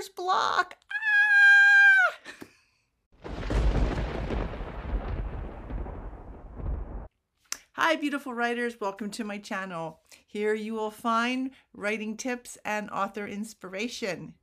writer's block. Ah! Hi, beautiful writers. Welcome to my channel. Here you will find writing tips and author inspiration.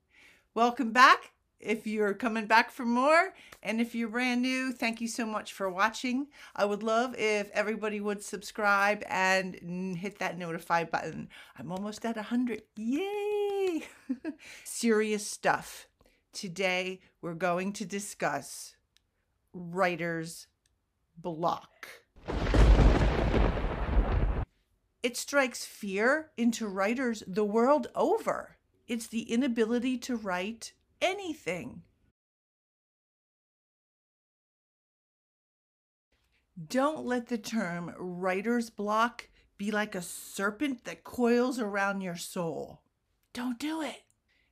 Welcome back if you're coming back for more. And if you're brand new thank you so much for watching. I would love if everybody would subscribe and hit that notify button. I'm almost at 100 yay! Serious stuff. Today we're going to discuss writer's block. It strikes fear into writers the world over. It's the inability to write anything. Don't let the term writer's block be like a serpent that coils around your soul. Don't do it.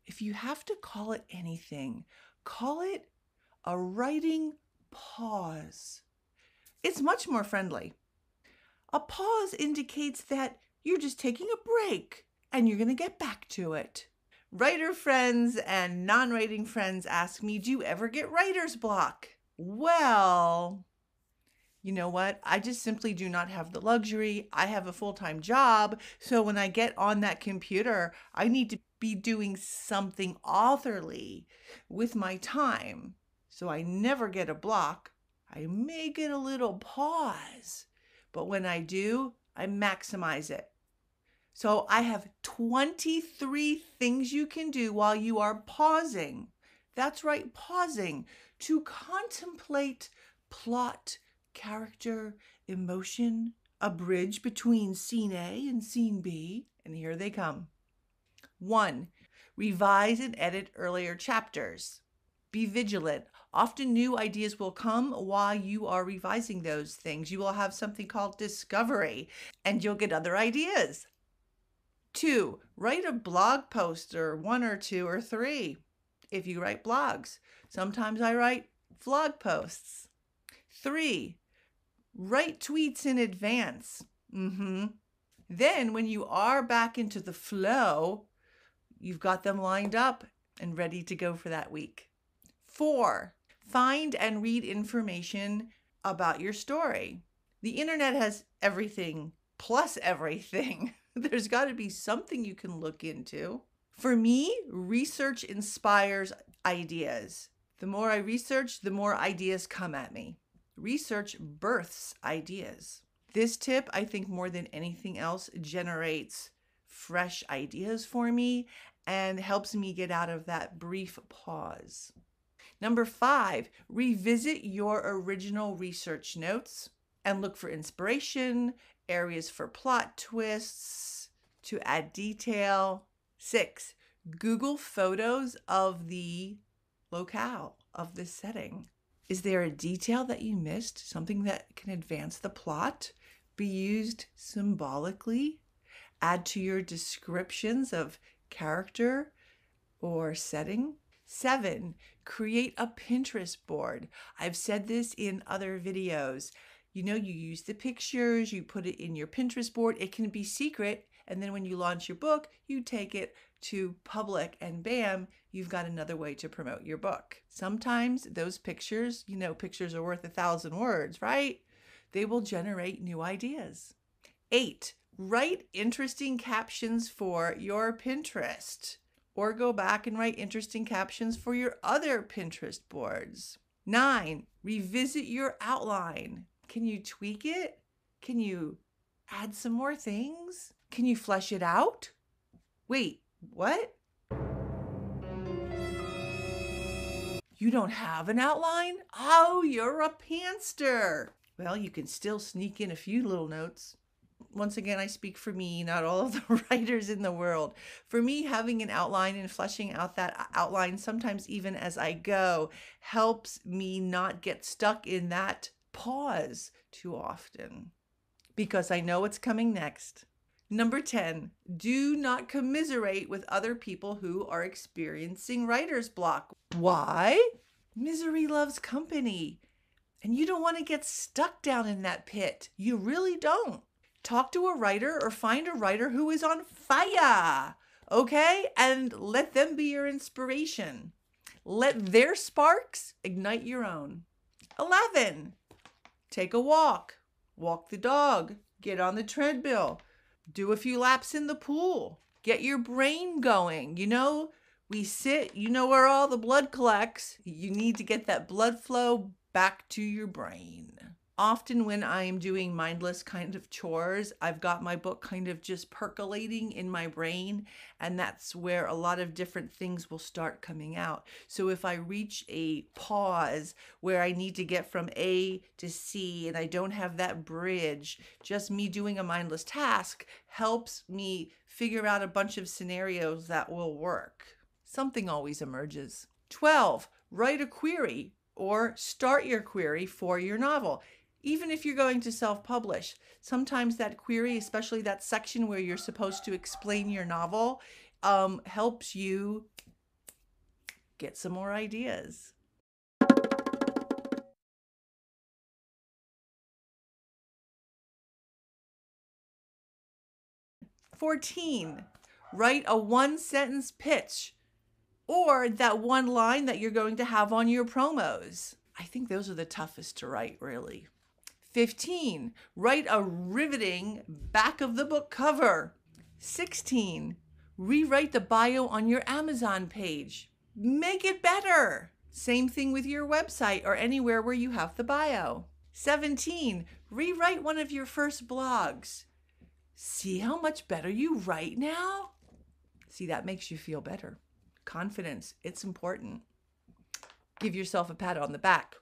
If you have to call it anything, call it a writing pause. It's much more friendly. A pause indicates that you're just taking a break and you're going to get back to it. Writer friends and non writing friends ask me, Do you ever get writer's block? Well, you know what? I just simply do not have the luxury. I have a full time job. So when I get on that computer, I need to be doing something authorly with my time. So I never get a block. I may get a little pause, but when I do, I maximize it. So I have 23 things you can do while you are pausing. That's right, pausing to contemplate plot, character, emotion, a bridge between scene A and scene B. And here they come. One, revise and edit earlier chapters. Be vigilant. Often new ideas will come while you are revising those things. You will have something called discovery and you'll get other ideas. Two, write a blog post or one or two or three if you write blogs. Sometimes I write vlog posts. Three, write tweets in advance. Mm-hmm. Then when you are back into the flow, you've got them lined up and ready to go for that week. Four, find and read information about your story. The internet has everything plus everything. There's got to be something you can look into. For me, research inspires ideas. The more I research, the more ideas come at me. Research births ideas. This tip, I think, more than anything else, generates fresh ideas for me and helps me get out of that brief pause. Number five, revisit your original research notes and look for inspiration areas for plot twists, to add detail. Six, Google photos of the locale, of the setting. Is there a detail that you missed? Something that can advance the plot? Be used symbolically? Add to your descriptions of character or setting? Seven, create a Pinterest board. I've said this in other videos you know, you use the pictures, you put it in your Pinterest board, it can be secret. And then when you launch your book, you take it to public and bam, you've got another way to promote your book. Sometimes those pictures, you know, pictures are worth a thousand words, right? They will generate new ideas. Eight, write interesting captions for your Pinterest or go back and write interesting captions for your other Pinterest boards. Nine, revisit your outline. Can you tweak it? Can you add some more things? Can you flesh it out? Wait, what? You don't have an outline? Oh, you're a pantser. Well, you can still sneak in a few little notes. Once again, I speak for me, not all of the writers in the world. For me, having an outline and fleshing out that outline, sometimes even as I go, helps me not get stuck in that pause too often because I know what's coming next. Number 10, do not commiserate with other people who are experiencing writer's block. Why? Misery loves company. And you don't want to get stuck down in that pit. You really don't. Talk to a writer or find a writer who is on fire. okay? And let them be your inspiration. Let their sparks ignite your own. 11. Take a walk, walk the dog, get on the treadmill, do a few laps in the pool, get your brain going. You know, we sit, you know where all the blood collects. You need to get that blood flow back to your brain often when I am doing mindless kind of chores, I've got my book kind of just percolating in my brain, and that's where a lot of different things will start coming out. So if I reach a pause where I need to get from A to C and I don't have that bridge, just me doing a mindless task helps me figure out a bunch of scenarios that will work. Something always emerges. 12. Write a query or start your query for your novel even if you're going to self publish. Sometimes that query, especially that section where you're supposed to explain your novel, um, helps you get some more ideas. Fourteen, write a one sentence pitch or that one line that you're going to have on your promos. I think those are the toughest to write, really. 15. Write a riveting back of the book cover. 16. Rewrite the bio on your Amazon page. Make it better. Same thing with your website or anywhere where you have the bio. 17. Rewrite one of your first blogs. See how much better you write now? See, that makes you feel better. Confidence, it's important. Give yourself a pat on the back.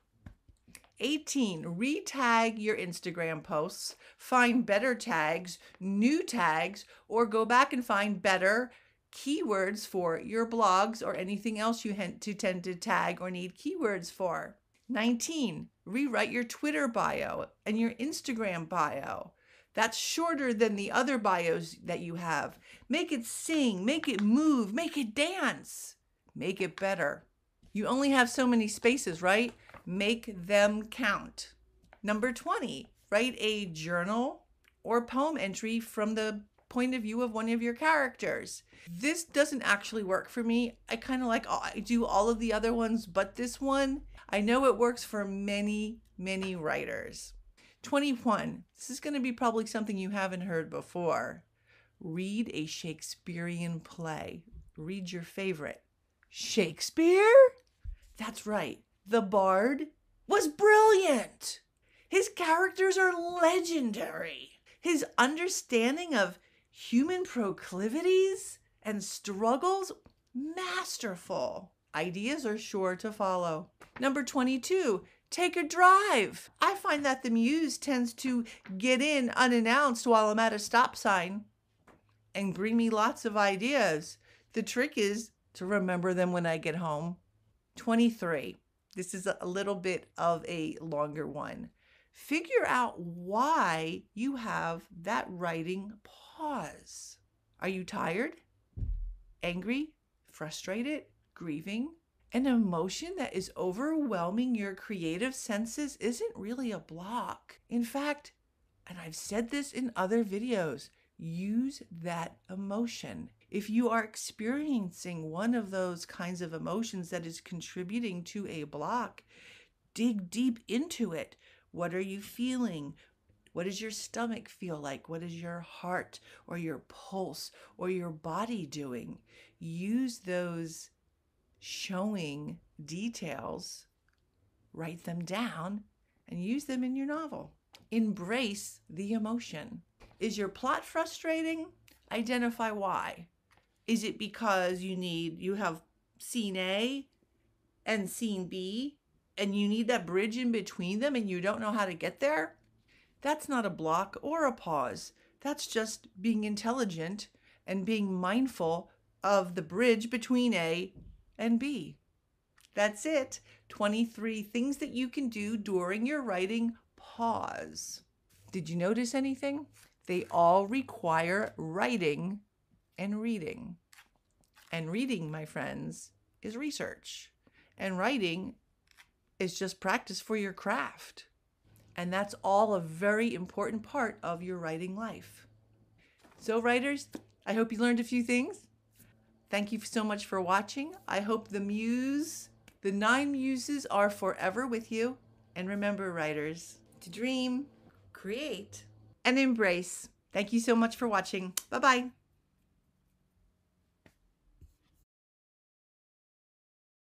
18, retag your Instagram posts, find better tags, new tags, or go back and find better keywords for your blogs or anything else you tend to tag or need keywords for. 19, rewrite your Twitter bio and your Instagram bio. That's shorter than the other bios that you have. Make it sing, make it move, make it dance, make it better. You only have so many spaces, right? Make them count. Number 20, write a journal or poem entry from the point of view of one of your characters. This doesn't actually work for me. I kind of like I do all of the other ones, but this one, I know it works for many, many writers. 21. This is going to be probably something you haven't heard before. Read a Shakespearean play. Read your favorite. Shakespeare? That's right. The Bard was brilliant. His characters are legendary. His understanding of human proclivities and struggles, masterful. Ideas are sure to follow. Number 22, take a drive. I find that the muse tends to get in unannounced while I'm at a stop sign and bring me lots of ideas. The trick is to remember them when I get home. 23. This is a little bit of a longer one. Figure out why you have that writing pause. Are you tired? Angry? Frustrated? Grieving? An emotion that is overwhelming your creative senses isn't really a block. In fact, and I've said this in other videos, use that emotion. If you are experiencing one of those kinds of emotions that is contributing to a block, dig deep into it. What are you feeling? What does your stomach feel like? What is your heart or your pulse or your body doing? Use those showing details, write them down, and use them in your novel. Embrace the emotion. Is your plot frustrating? Identify why. Is it because you need, you have scene A and scene B and you need that bridge in between them and you don't know how to get there? That's not a block or a pause. That's just being intelligent and being mindful of the bridge between A and B. That's it. 23 things that you can do during your writing pause. Did you notice anything? They all require writing and reading. And reading, my friends, is research. And writing is just practice for your craft. And that's all a very important part of your writing life. So, writers, I hope you learned a few things. Thank you so much for watching. I hope the muse, the nine muses are forever with you. And remember, writers, to dream, Create. and embrace. Thank you so much for watching. Bye bye.